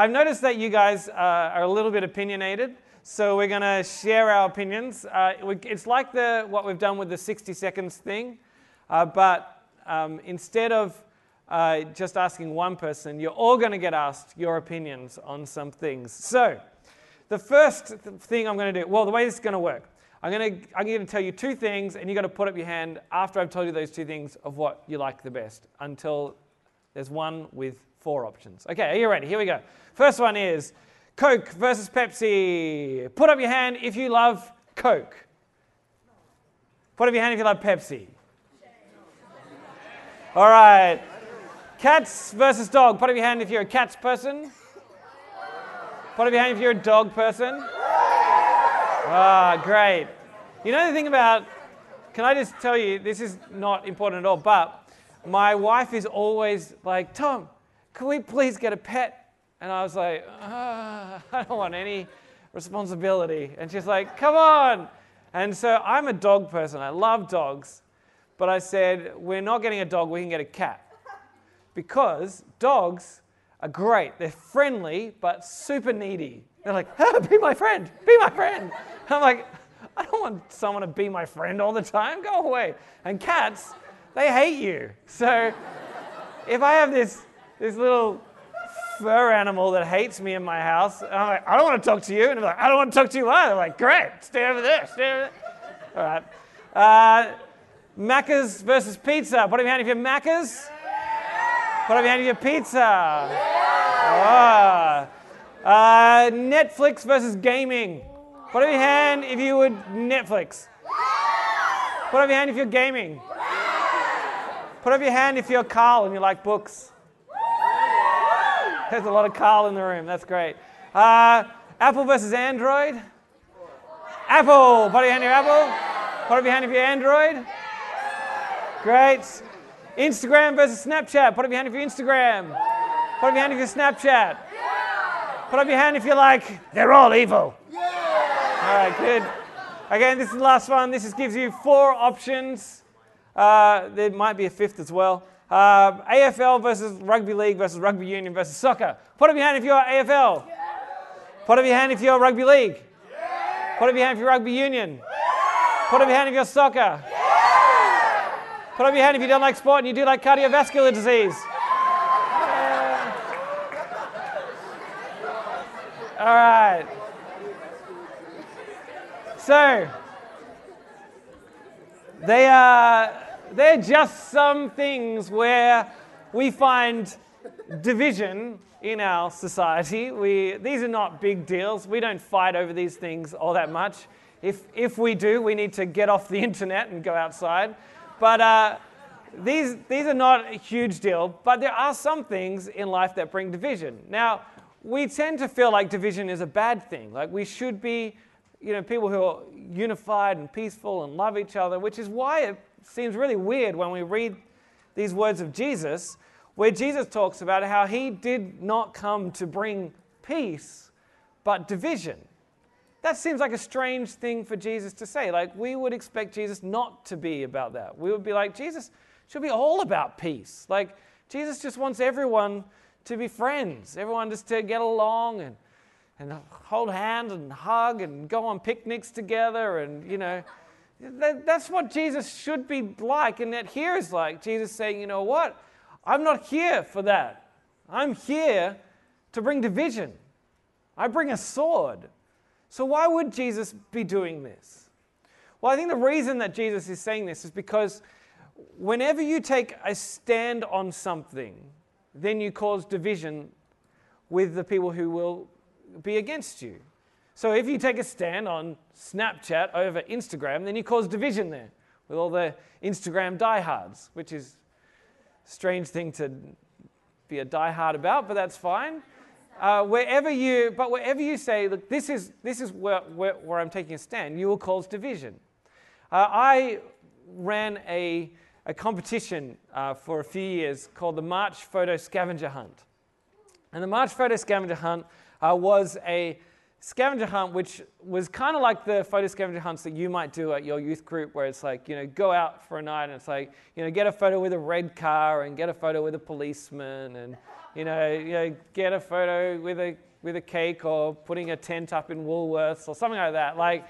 I've noticed that you guys uh, are a little bit opinionated, so we're going to share our opinions. Uh, it's like the, what we've done with the 60 seconds thing, uh, but um, instead of uh, just asking one person, you're all going to get asked your opinions on some things. So, the first thing I'm going to do, well, the way this is going to work, I'm going to, I'm going to tell you two things, and you've got to put up your hand after I've told you those two things of what you like the best until there's one with four options. Okay, are you ready? Here we go. First one is Coke versus Pepsi. Put up your hand if you love Coke. Put up your hand if you love Pepsi. All right. Cats versus dog. Put up your hand if you're a cats person. Put up your hand if you're a dog person. Ah, great. You know the thing about, can I just tell you, this is not important at all, but my wife is always like, Tom, can we please get a pet? And I was like, ah, I don't want any responsibility. And she's like, come on. And so I'm a dog person. I love dogs. But I said, we're not getting a dog, we can get a cat because dogs are great. They're friendly, but super needy. They're like, oh, be my friend, be my friend. And I'm like, I don't want someone to be my friend all the time. Go away. And cats, they hate you. So if I have this, this little fur animal that hates me in my house, I'm like, I don't want to talk to you. And I'm like, I don't want to talk to you either. I'm like, great, stay over there, stay over there. All right. Uh, Macca's versus pizza. Put up your hand if you're Macca's. Put up your hand if you're pizza. Oh. Uh, Netflix versus gaming. Put up your hand if you would Netflix. Put up your hand if you're gaming. Put up your hand if you're Carl and you like books. There's a lot of Carl in the room. That's great. Uh, Apple versus Android. Apple. Put up your hand if you're Apple. Put up your hand if you're Android. Great. Instagram versus Snapchat. Put up your hand if you're Instagram. Put up your hand if you're Snapchat. Put up your hand if you're like, they're all evil. Yeah. All right, good. Again, this is the last one. This is, gives you four options. Uh, there might be a fifth as well. Uh, AFL versus rugby league versus rugby union versus soccer. Put up your hand if you're AFL. Put up your hand if you're rugby league. Put up your hand if you're rugby union. Put up your hand if you're soccer. Put up your hand if you don't like sport and you do like cardiovascular disease. All right. So, they are they're just some things where we find division in our society. We, these are not big deals. We don't fight over these things all that much. If, if we do, we need to get off the internet and go outside. But uh, these, these are not a huge deal, but there are some things in life that bring division. Now, we tend to feel like division is a bad thing. Like we should be, you know, people who are unified and peaceful and love each other, which is why it seems really weird when we read these words of Jesus, where Jesus talks about how he did not come to bring peace, but division. That seems like a strange thing for Jesus to say. Like, we would expect Jesus not to be about that. We would be like, Jesus should be all about peace. Like, Jesus just wants everyone to be friends, everyone just to get along and, and hold hands and hug and go on picnics together. And, you know, that's what Jesus should be like. And that here is like Jesus saying, you know what? I'm not here for that. I'm here to bring division. I bring a sword. So, why would Jesus be doing this? Well, I think the reason that Jesus is saying this is because whenever you take a stand on something, then you cause division with the people who will be against you. So, if you take a stand on Snapchat over Instagram, then you cause division there with all the Instagram diehards, which is a strange thing to be a diehard about, but that's fine. Uh, wherever you, but wherever you say, look, this is, this is where, where, where I'm taking a stand, you will cause division. Uh, I ran a, a competition uh, for a few years called the March Photo Scavenger Hunt. And the March Photo Scavenger Hunt uh, was a scavenger hunt, which was kind of like the photo scavenger hunts that you might do at your youth group, where it's like, you know, go out for a night and it's like, you know, get a photo with a red car and get a photo with a policeman and, you know, you know get a photo with a, with a cake or putting a tent up in Woolworths or something like that. Like,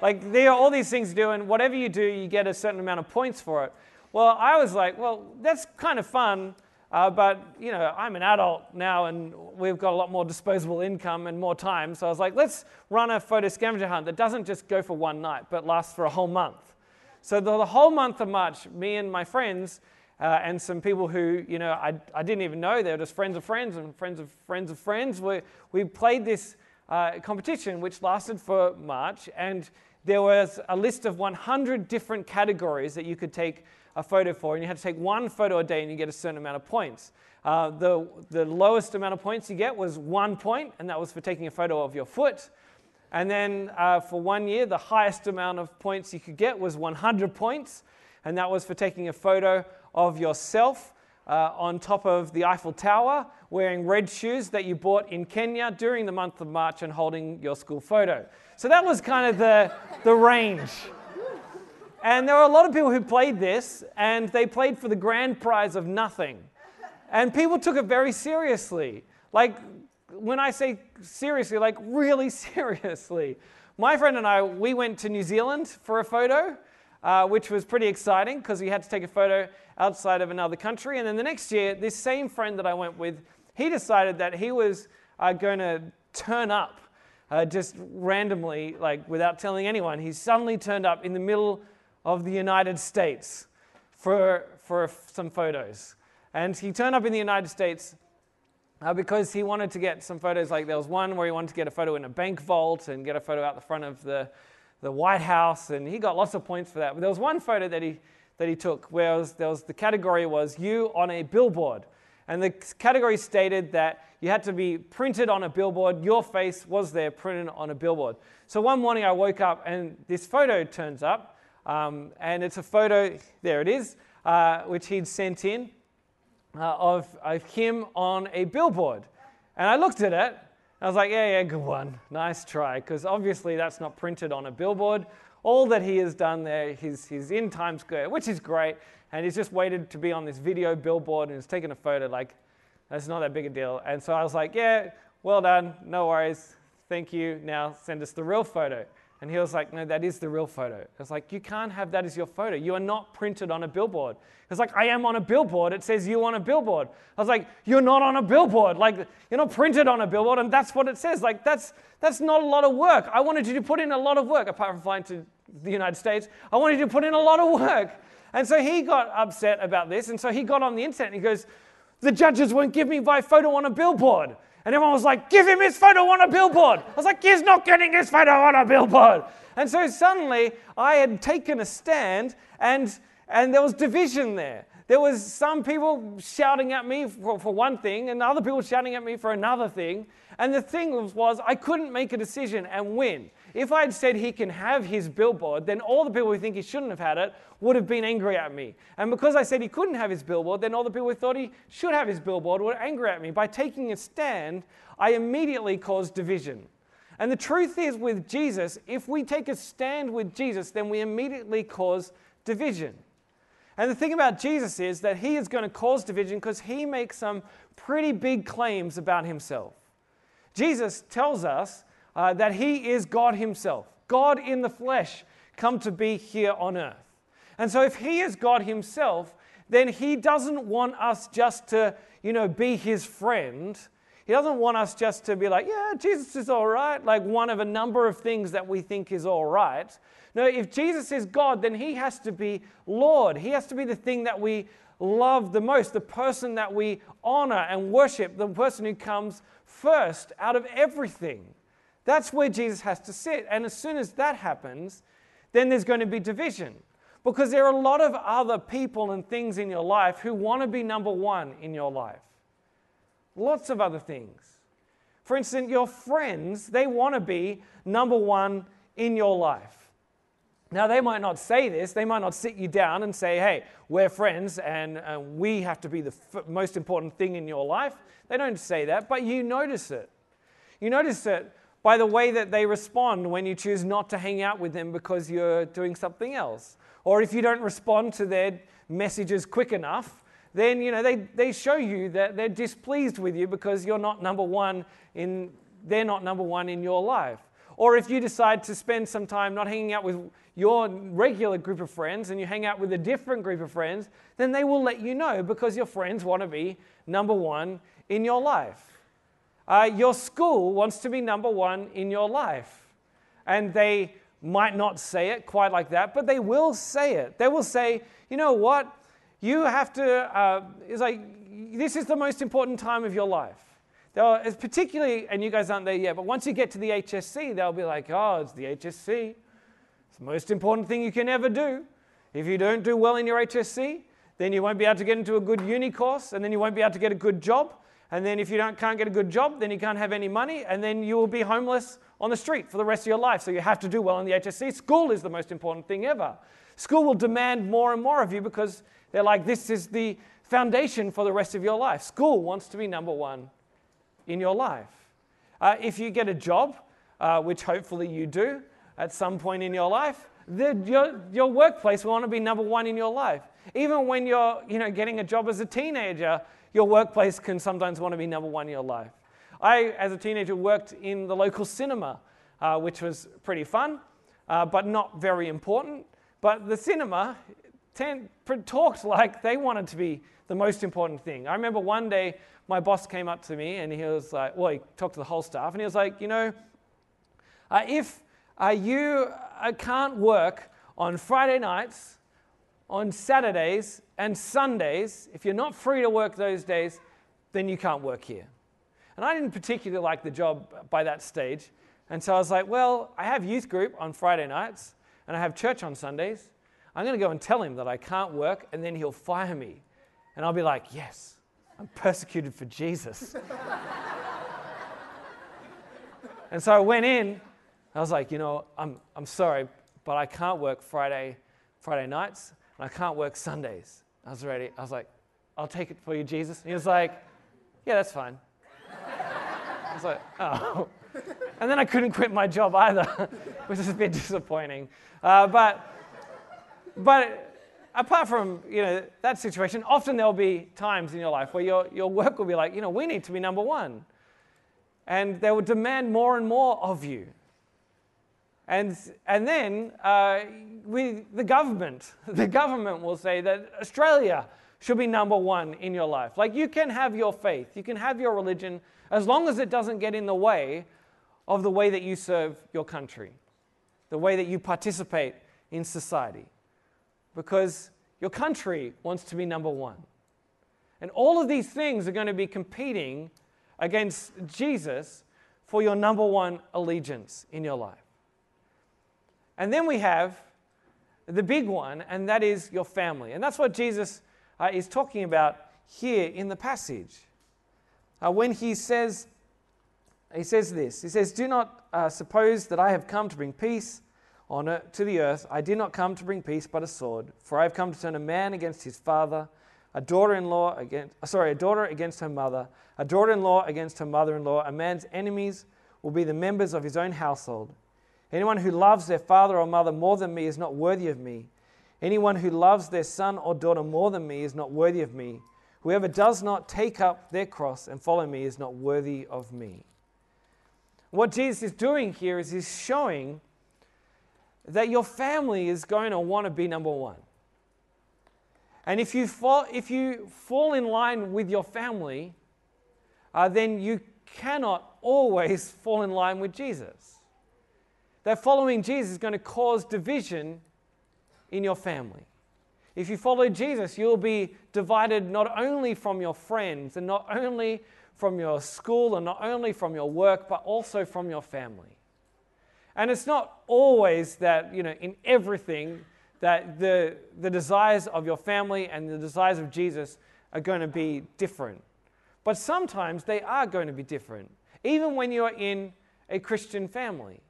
like there are all these things to do, and whatever you do, you get a certain amount of points for it. Well, I was like, well, that's kind of fun, uh, but you know, I'm an adult now, and we've got a lot more disposable income and more time. So I was like, let's run a photo scavenger hunt that doesn't just go for one night, but lasts for a whole month. So the, the whole month of March, me and my friends uh, and some people who you know I, I didn't even know they were just friends of friends and friends of friends of friends. We we played this uh, competition which lasted for March, and there was a list of 100 different categories that you could take a photo for, and you had to take one photo a day and you get a certain amount of points. Uh, the, the lowest amount of points you get was one point, and that was for taking a photo of your foot. And then uh, for one year, the highest amount of points you could get was 100 points, and that was for taking a photo of yourself uh, on top of the Eiffel Tower wearing red shoes that you bought in Kenya during the month of March and holding your school photo. So that was kind of the, the range. And there were a lot of people who played this, and they played for the grand prize of nothing. And people took it very seriously. Like, when I say seriously, like really seriously. My friend and I, we went to New Zealand for a photo, uh, which was pretty exciting because we had to take a photo outside of another country. And then the next year, this same friend that I went with, he decided that he was uh, going to turn up uh, just randomly, like without telling anyone. He suddenly turned up in the middle of the United States for, for some photos. And he turned up in the United States uh, because he wanted to get some photos. Like there was one where he wanted to get a photo in a bank vault and get a photo out the front of the, the White House, and he got lots of points for that. But there was one photo that he, that he took where was, there was, the category was you on a billboard. And the category stated that you had to be printed on a billboard. Your face was there printed on a billboard. So one morning I woke up and this photo turns up. Um, and it's a photo, there it is, uh, which he'd sent in uh, of, of him on a billboard. And I looked at it, I was like, yeah, yeah, good one. Nice try. Because obviously that's not printed on a billboard. All that he has done there, he's, he's in Times Square, which is great. And he's just waited to be on this video billboard and he's taken a photo. Like, that's not that big a deal. And so I was like, yeah, well done. No worries. Thank you. Now send us the real photo. And he was like, No, that is the real photo. I was like, You can't have that as your photo. You are not printed on a billboard. He was like, I am on a billboard. It says you on a billboard. I was like, You're not on a billboard. Like, you're not printed on a billboard, and that's what it says. Like, that's that's not a lot of work. I wanted you to put in a lot of work, apart from flying to the United States. I wanted you to put in a lot of work. And so he got upset about this, and so he got on the internet and he goes, The judges won't give me my photo on a billboard. And everyone was like, give him his photo on a billboard. I was like, he's not getting his photo on a billboard. And so suddenly I had taken a stand and, and there was division there. There was some people shouting at me for, for one thing and other people shouting at me for another thing. And the thing was, was I couldn't make a decision and win. If I had said he can have his billboard, then all the people who think he shouldn't have had it would have been angry at me. And because I said he couldn't have his billboard, then all the people who thought he should have his billboard were angry at me. By taking a stand, I immediately caused division. And the truth is, with Jesus, if we take a stand with Jesus, then we immediately cause division. And the thing about Jesus is that he is going to cause division because he makes some pretty big claims about himself. Jesus tells us uh, that he is God himself, God in the flesh, come to be here on earth. And so, if he is God himself, then he doesn't want us just to, you know, be his friend. He doesn't want us just to be like, yeah, Jesus is all right, like one of a number of things that we think is all right. No, if Jesus is God, then he has to be Lord. He has to be the thing that we love the most, the person that we honor and worship, the person who comes first out of everything. That's where Jesus has to sit. And as soon as that happens, then there's going to be division. Because there are a lot of other people and things in your life who want to be number one in your life. Lots of other things. For instance, your friends, they want to be number one in your life. Now, they might not say this, they might not sit you down and say, hey, we're friends and uh, we have to be the f- most important thing in your life. They don't say that, but you notice it. You notice it by the way that they respond when you choose not to hang out with them because you're doing something else. Or if you don't respond to their messages quick enough, then you know they, they show you that they're displeased with you because you're not number one in they're not number one in your life. Or if you decide to spend some time not hanging out with your regular group of friends and you hang out with a different group of friends, then they will let you know because your friends want to be number one in your life. Uh, your school wants to be number one in your life. And they might not say it quite like that, but they will say it. They will say, you know what? You have to, uh, it's like, this is the most important time of your life. They'll, it's particularly, and you guys aren't there yet, but once you get to the HSC, they'll be like, oh, it's the HSC. It's the most important thing you can ever do. If you don't do well in your HSC, then you won't be able to get into a good uni course, and then you won't be able to get a good job, and then if you don't, can't get a good job, then you can't have any money, and then you will be homeless on the street for the rest of your life. So you have to do well in the HSC. School is the most important thing ever. School will demand more and more of you because they're like, this is the foundation for the rest of your life. School wants to be number one in your life. Uh, if you get a job, uh, which hopefully you do at some point in your life, the, your, your workplace will want to be number one in your life. Even when you're you know, getting a job as a teenager, your workplace can sometimes want to be number one in your life. I, as a teenager, worked in the local cinema, uh, which was pretty fun, uh, but not very important. But the cinema ten, talked like they wanted to be the most important thing. I remember one day my boss came up to me and he was like, well, he talked to the whole staff and he was like, you know, uh, if uh, you uh, can't work on Friday nights, on Saturdays, and Sundays, if you're not free to work those days, then you can't work here. And I didn't particularly like the job by that stage. And so I was like, well, I have youth group on Friday nights and I have church on Sundays. I'm going to go and tell him that I can't work and then he'll fire me. And I'll be like, yes, I'm persecuted for Jesus. and so I went in. I was like, you know, I'm, I'm sorry, but I can't work Friday, Friday nights and I can't work Sundays. I was ready. I was like, I'll take it for you, Jesus. And he was like, Yeah, that's fine. I was like, Oh. And then I couldn't quit my job either, which is a bit disappointing. Uh, but, but apart from you know, that situation, often there'll be times in your life where your, your work will be like, you know, we need to be number one. And they will demand more and more of you. And, and then uh, the government, the government will say that Australia should be number one in your life. Like you can have your faith, you can have your religion, as long as it doesn't get in the way of the way that you serve your country, the way that you participate in society. Because your country wants to be number one. And all of these things are going to be competing against Jesus for your number one allegiance in your life. And then we have the big one, and that is your family. And that's what Jesus uh, is talking about here in the passage. Uh, when he says, he says this He says, Do not uh, suppose that I have come to bring peace on earth, to the earth. I did not come to bring peace, but a sword. For I have come to turn a man against his father, a daughter-in-law against, uh, sorry, a daughter against her mother, a daughter-in-law against her mother-in-law. A man's enemies will be the members of his own household. Anyone who loves their father or mother more than me is not worthy of me. Anyone who loves their son or daughter more than me is not worthy of me. Whoever does not take up their cross and follow me is not worthy of me. What Jesus is doing here is he's showing that your family is going to want to be number one. And if you fall, if you fall in line with your family, uh, then you cannot always fall in line with Jesus that following Jesus is going to cause division in your family. If you follow Jesus, you'll be divided not only from your friends and not only from your school and not only from your work, but also from your family. And it's not always that, you know, in everything that the, the desires of your family and the desires of Jesus are going to be different. But sometimes they are going to be different, even when you're in a Christian family.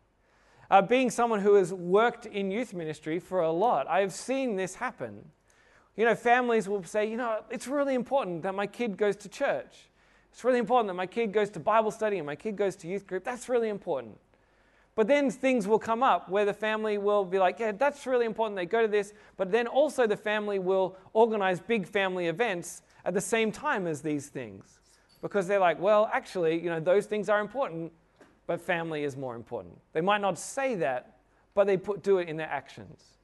Uh, being someone who has worked in youth ministry for a lot, I've seen this happen. You know, families will say, you know, it's really important that my kid goes to church. It's really important that my kid goes to Bible study and my kid goes to youth group. That's really important. But then things will come up where the family will be like, yeah, that's really important. They go to this. But then also the family will organize big family events at the same time as these things. Because they're like, well, actually, you know, those things are important, but family is more important. They might not say that, but they put, do it in their actions.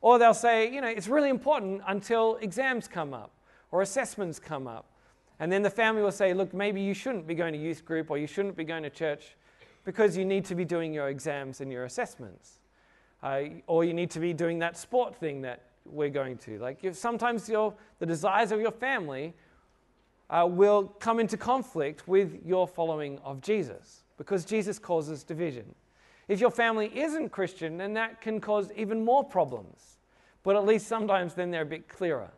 Or they'll say, you know, it's really important until exams come up or assessments come up. And then the family will say, look, maybe you shouldn't be going to youth group or you shouldn't be going to church because you need to be doing your exams and your assessments. Uh, or you need to be doing that sport thing that we're going to. Like if sometimes your, the desires of your family uh, will come into conflict with your following of Jesus because Jesus causes division. If your family isn't Christian, then that can cause even more problems but at least sometimes then they're a bit clearer.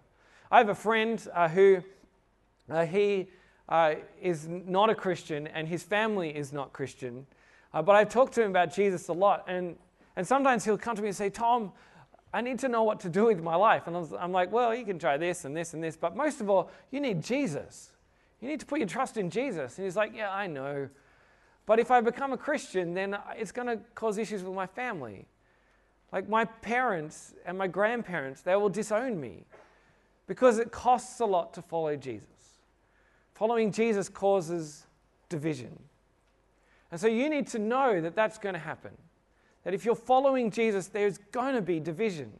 I have a friend uh, who uh, he uh, is not a Christian and his family is not Christian, uh, but I've talked to him about Jesus a lot, and, and sometimes he'll come to me and say, Tom, I need to know what to do with my life. And I'm like, well, you can try this and this and this, but most of all, you need Jesus. You need to put your trust in Jesus. And he's like, yeah, I know. But if I become a Christian, then it's going to cause issues with my family. Like my parents and my grandparents, they will disown me because it costs a lot to follow Jesus. Following Jesus causes division. And so you need to know that that's going to happen. That if you're following Jesus, there's going to be division.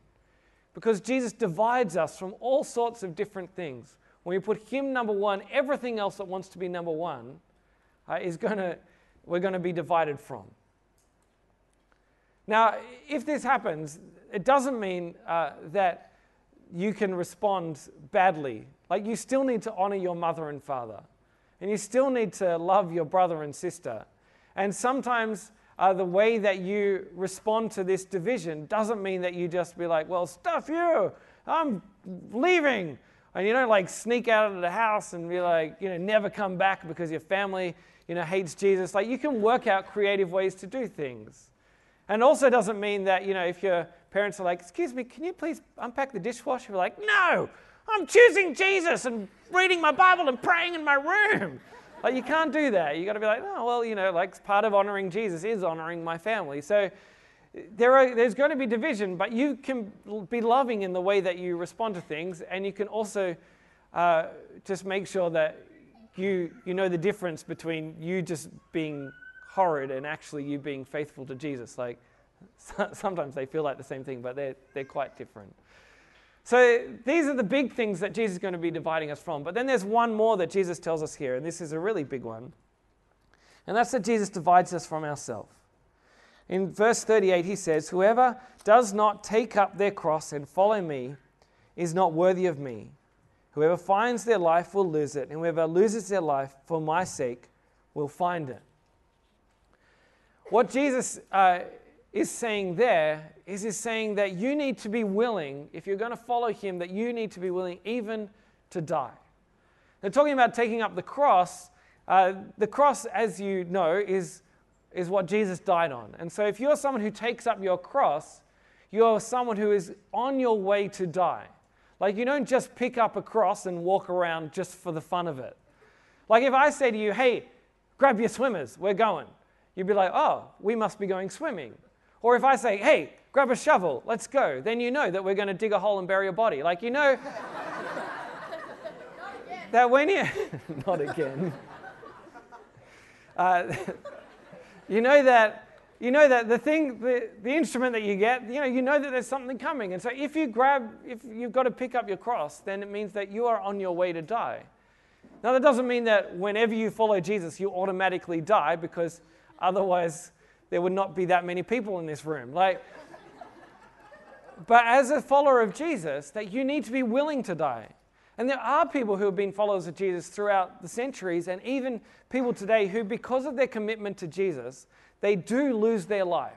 Because Jesus divides us from all sorts of different things. When you put Him number one, everything else that wants to be number one uh, is going to, we're going to be divided from. Now, if this happens, it doesn't mean uh, that you can respond badly. Like, you still need to honor your mother and father, and you still need to love your brother and sister. And sometimes uh, the way that you respond to this division doesn't mean that you just be like, well, stuff you, I'm leaving. And you don't like sneak out of the house and be like, you know, never come back because your family, you know, hates Jesus. Like, you can work out creative ways to do things. And also doesn't mean that, you know, if your parents are like, excuse me, can you please unpack the dishwasher? You're like, no, I'm choosing Jesus and reading my Bible and praying in my room. Like, you can't do that. You got to be like, oh, well, you know, like part of honoring Jesus is honoring my family. So there are, there's going to be division, but you can be loving in the way that you respond to things, and you can also uh, just make sure that you, you know the difference between you just being horrid and actually you being faithful to Jesus. Like sometimes they feel like the same thing, but they're, they're quite different. So these are the big things that Jesus is going to be dividing us from. But then there's one more that Jesus tells us here, and this is a really big one. And that's that Jesus divides us from ourselves. In verse 38, he says, Whoever does not take up their cross and follow me is not worthy of me. Whoever finds their life will lose it, and whoever loses their life for my sake will find it. What Jesus uh, is saying there is he's saying that you need to be willing, if you're going to follow him, that you need to be willing even to die. They're talking about taking up the cross. Uh, the cross, as you know, is, is what Jesus died on. And so if you're someone who takes up your cross, you're someone who is on your way to die. Like you don't just pick up a cross and walk around just for the fun of it. Like if I say to you, hey, grab your swimmers, we're going you'd be like, oh, we must be going swimming. Or if I say, hey, grab a shovel, let's go, then you know that we're going to dig a hole and bury a body. Like, you know that when you, not again, uh, you know that. You know that the thing, the, the instrument that you get, you know, you know that there's something coming. And so if you grab, if you've got to pick up your cross, then it means that you are on your way to die. Now, that doesn't mean that whenever you follow Jesus, you automatically die because Otherwise, there would not be that many people in this room. Like, but as a follower of Jesus, that you need to be willing to die. And there are people who have been followers of Jesus throughout the centuries, and even people today who, because of their commitment to Jesus, they do lose their life.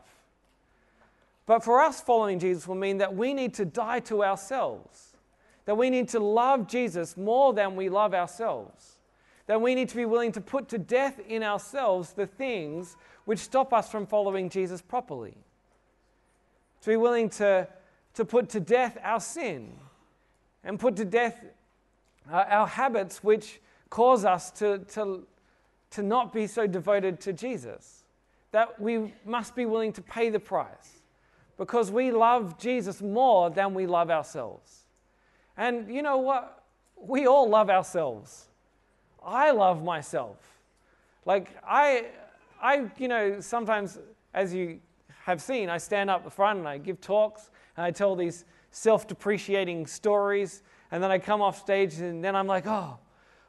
But for us, following Jesus will mean that we need to die to ourselves, that we need to love Jesus more than we love ourselves that we need to be willing to put to death in ourselves the things which stop us from following Jesus properly. To be willing to, to put to death our sin and put to death our habits which cause us to, to, to not be so devoted to Jesus. That we must be willing to pay the price because we love Jesus more than we love ourselves. And you know what? We all love ourselves. I love myself. Like, I, I, you know, sometimes, as you have seen, I stand up the front and I give talks and I tell these self depreciating stories. And then I come off stage and then I'm like, oh,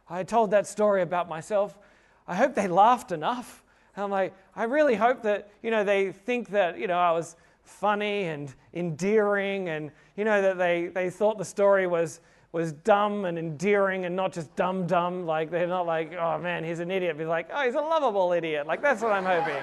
I told that story about myself. I hope they laughed enough. And I'm like, I really hope that, you know, they think that, you know, I was funny and endearing and, you know, that they, they thought the story was, was dumb and endearing and not just dumb dumb. Like, they're not like, oh man, he's an idiot. But like, oh, he's a lovable idiot. Like, that's what I'm hoping.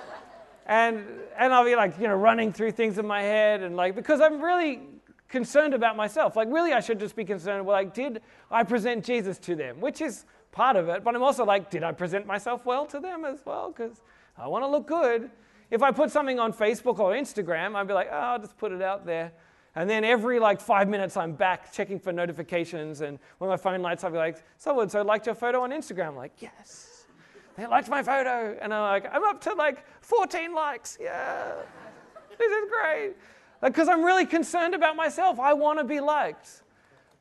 and, and I'll be like, you know, running through things in my head and like, because I'm really concerned about myself. Like, really, I should just be concerned, well, like, did I present Jesus to them? Which is part of it. But I'm also like, did I present myself well to them as well? Because I want to look good. If I put something on Facebook or Instagram, I'd be like, oh, I'll just put it out there. And then every like five minutes, I'm back checking for notifications. And when my phone lights up, I'll be like, so and so liked your photo on Instagram. I'm like, yes, they liked my photo. And I'm like, I'm up to like 14 likes. Yeah, this is great. Uh, because I'm really concerned about myself. I want to be liked.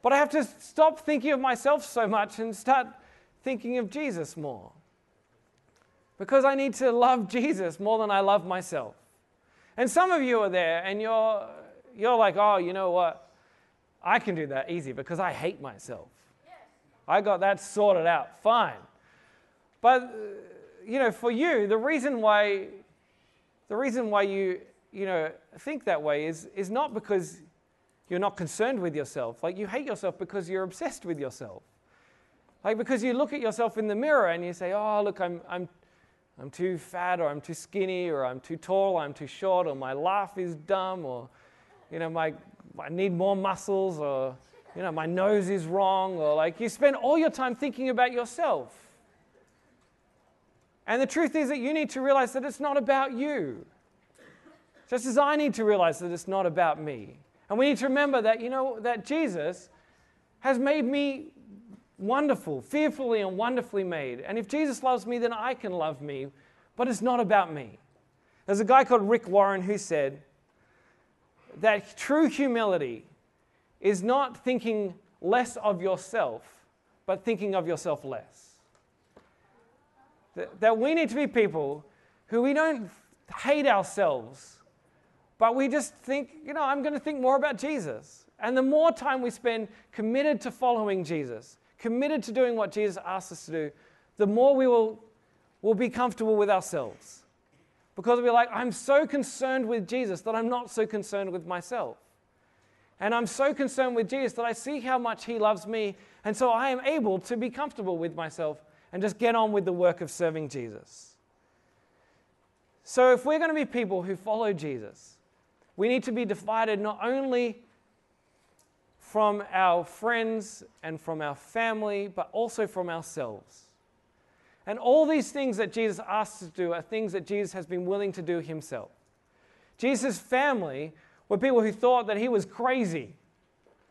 But I have to stop thinking of myself so much and start thinking of Jesus more. Because I need to love Jesus more than I love myself. And some of you are there and you're, you're like, oh, you know what? I can do that easy because I hate myself. I got that sorted out fine. But, uh, you know, for you, the reason why, the reason why you you know, think that way is, is not because you're not concerned with yourself. Like you hate yourself because you're obsessed with yourself. Like because you look at yourself in the mirror and you say, oh, look, I'm, I'm, I'm too fat or I'm too skinny or I'm too tall, I'm too short or my laugh is dumb or, you know, my, I need more muscles or, you know, my nose is wrong or like you spend all your time thinking about yourself. And the truth is that you need to realize that it's not about you. Just as I need to realize that it's not about me. And we need to remember that, you know, that Jesus has made me wonderful, fearfully and wonderfully made. And if Jesus loves me, then I can love me. But it's not about me. There's a guy called Rick Warren who said that true humility is not thinking less of yourself, but thinking of yourself less. That we need to be people who we don't hate ourselves but we just think, you know, I'm going to think more about Jesus. And the more time we spend committed to following Jesus, committed to doing what Jesus asks us to do, the more we will, will be comfortable with ourselves. Because we're like, I'm so concerned with Jesus that I'm not so concerned with myself. And I'm so concerned with Jesus that I see how much he loves me. And so I am able to be comfortable with myself and just get on with the work of serving Jesus. So if we're going to be people who follow Jesus, we need to be divided not only from our friends and from our family, but also from ourselves. And all these things that Jesus asks us to do are things that Jesus has been willing to do himself. Jesus' family were people who thought that he was crazy.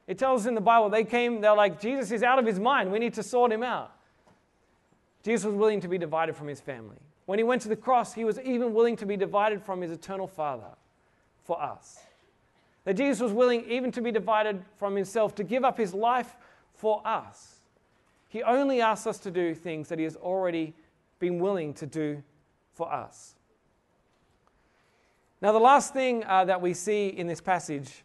It tells us in the Bible, they came, they're like, Jesus is out of his mind. We need to sort him out. Jesus was willing to be divided from his family. When he went to the cross, he was even willing to be divided from his eternal Father for us. That Jesus was willing even to be divided from himself, to give up his life for us. He only asks us to do things that he has already been willing to do for us. Now, the last thing uh, that we see in this passage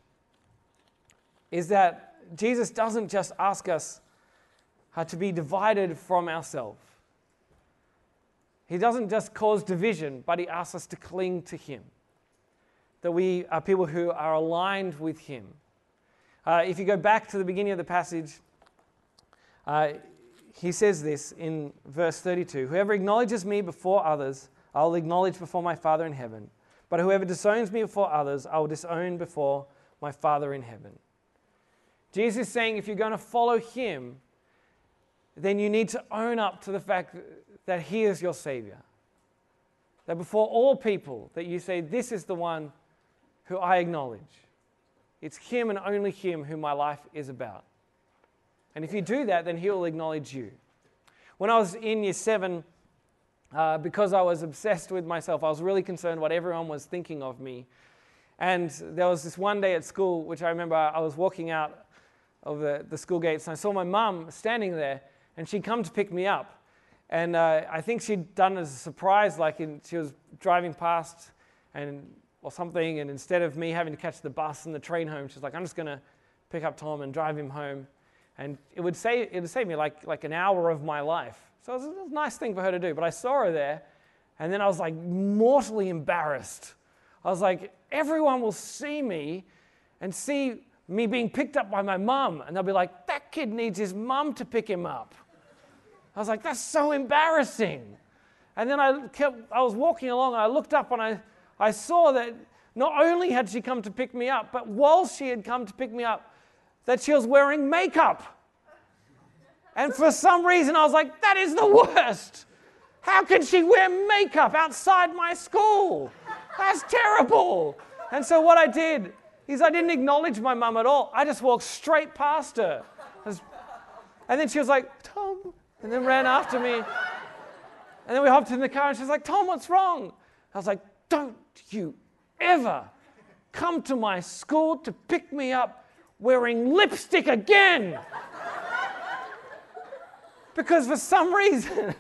is that Jesus doesn't just ask us uh, to be divided from ourselves. He doesn't just cause division, but he asks us to cling to him that we are people who are aligned with Him. Uh, if you go back to the beginning of the passage, uh, he says this in verse 32 Whoever acknowledges me before others, I will acknowledge before my Father in heaven. But whoever disowns me before others, I will disown before my Father in heaven. Jesus is saying if you're going to follow Him, then you need to own up to the fact that He is your Savior. That before all people, that you say, This is the one who I acknowledge. It's Him and only Him who my life is about. And if you do that, then He will acknowledge you. when I was in year seven, uh, because I was obsessed with myself, I was really concerned what everyone was thinking of me. And there was this one day at school, which I remember I was walking out of the, the school gates and I saw my mum standing there and she'd come to pick me up. And uh, I think she'd done it as a surprise, like in, she was driving past and or something, and instead of me having to catch the bus and the train home, she's like, I'm just going to pick up Tom and drive him home. And it would, save, it would save me like, like an hour of my life. So it was, a nice thing for her to do. But I saw her there, and then I was like mortally embarrassed. I was like, everyone will see me and see me being picked up by my mum, and they'll be like, that kid needs his mum to pick him up. I was like, that's so embarrassing. And then I kept, I was walking along and I looked up and I, I saw that not only had she come to pick me up, but while she had come to pick me up, that she was wearing makeup. And for some reason, I was like, that is the worst. How can she wear makeup outside my school? That's terrible. And so, what I did is I didn't acknowledge my mum at all. I just walked straight past her. And then she was like, Tom, and then ran after me. And then we hopped in the car and she was like, Tom, what's wrong? I was like, don't you ever come to my school to pick me up wearing lipstick again. because for some reason,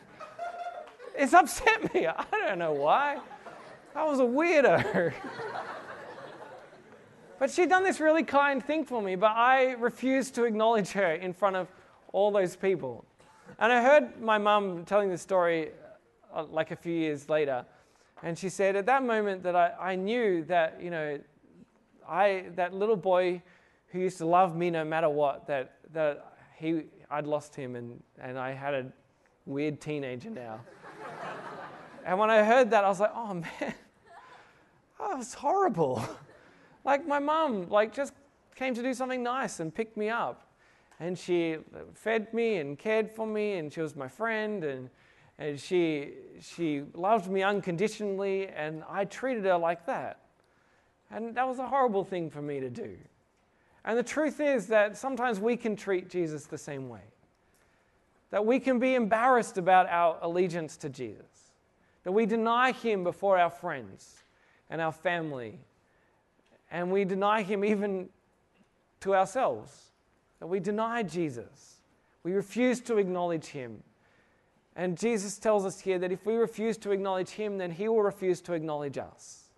it's upset me. I don't know why. I was a weirdo. but she'd done this really kind thing for me, but I refused to acknowledge her in front of all those people. And I heard my mum telling the story uh, like a few years later. And she said, at that moment, that I, I knew that, you know, I, that little boy who used to love me no matter what, that, that he, I'd lost him and, and I had a weird teenager now. and when I heard that, I was like, oh man, oh, was horrible. like my mum, like just came to do something nice and picked me up and she fed me and cared for me, and she was my friend, and, and she, she loved me unconditionally, and I treated her like that. And that was a horrible thing for me to do. And the truth is that sometimes we can treat Jesus the same way. That we can be embarrassed about our allegiance to Jesus. That we deny him before our friends and our family. And we deny him even to ourselves that we deny Jesus. We refuse to acknowledge him. And Jesus tells us here that if we refuse to acknowledge him, then he will refuse to acknowledge us.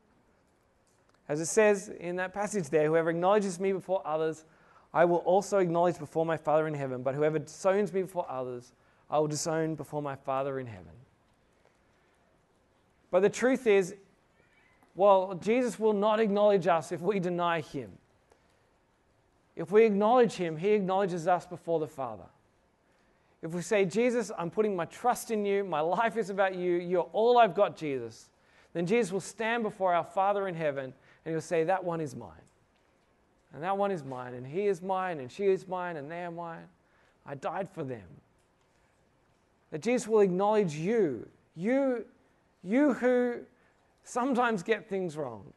As it says in that passage there, whoever acknowledges me before others, I will also acknowledge before my Father in heaven. But whoever disowns me before others, I will disown before my Father in heaven. But the truth is, well, Jesus will not acknowledge us if we deny him. If we acknowledge Him, He acknowledges us before the Father. If we say, Jesus, I'm putting my trust in you, my life is about you, you're all I've got, Jesus, then Jesus will stand before our Father in heaven and He'll say, That one is mine. And that one is mine, and he is mine, and she is mine, and they are mine. I died for them. That Jesus will acknowledge you, you, you who sometimes get things wrong,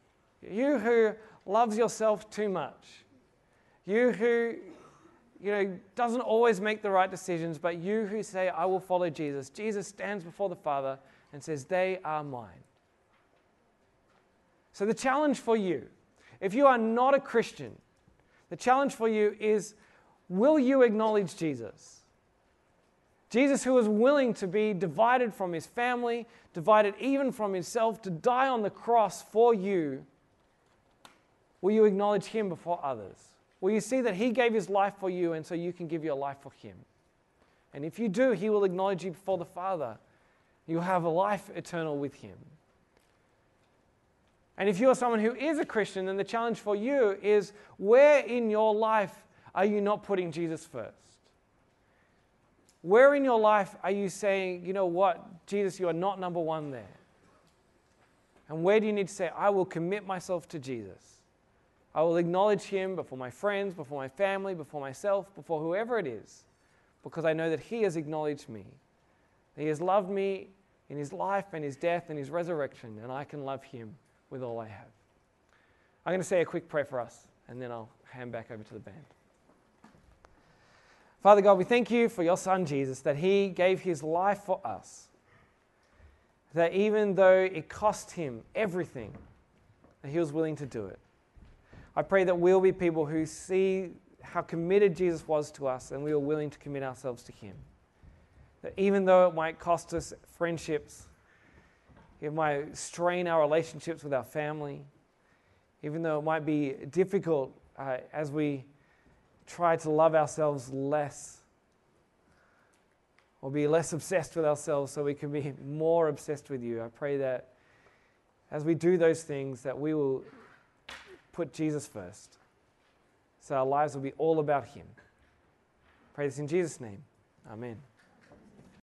you who loves yourself too much, you who, you know, doesn't always make the right decisions, but you who say, I will follow Jesus. Jesus stands before the Father and says, They are mine. So the challenge for you, if you are not a Christian, the challenge for you is will you acknowledge Jesus? Jesus, who was willing to be divided from his family, divided even from himself, to die on the cross for you, will you acknowledge him before others? Will you see that He gave His life for you, and so you can give your life for Him? And if you do, He will acknowledge you before the Father. You'll have a life eternal with Him. And if you're someone who is a Christian, then the challenge for you is where in your life are you not putting Jesus first? Where in your life are you saying, you know what, Jesus, you are not number one there? And where do you need to say, I will commit myself to Jesus? I will acknowledge him before my friends, before my family, before myself, before whoever it is, because I know that he has acknowledged me. He has loved me in his life and his death and his resurrection, and I can love him with all I have. I'm going to say a quick prayer for us, and then I'll hand back over to the band. Father God, we thank you for your Son Jesus, that he gave his life for us. That even though it cost him everything, that he was willing to do it. I pray that we'll be people who see how committed Jesus was to us and we are willing to commit ourselves to him. That even though it might cost us friendships, it might strain our relationships with our family, even though it might be difficult uh, as we try to love ourselves less or be less obsessed with ourselves so we can be more obsessed with you. I pray that as we do those things that we will put Jesus first. So our lives will be all about him. Pray this in Jesus' name. Amen.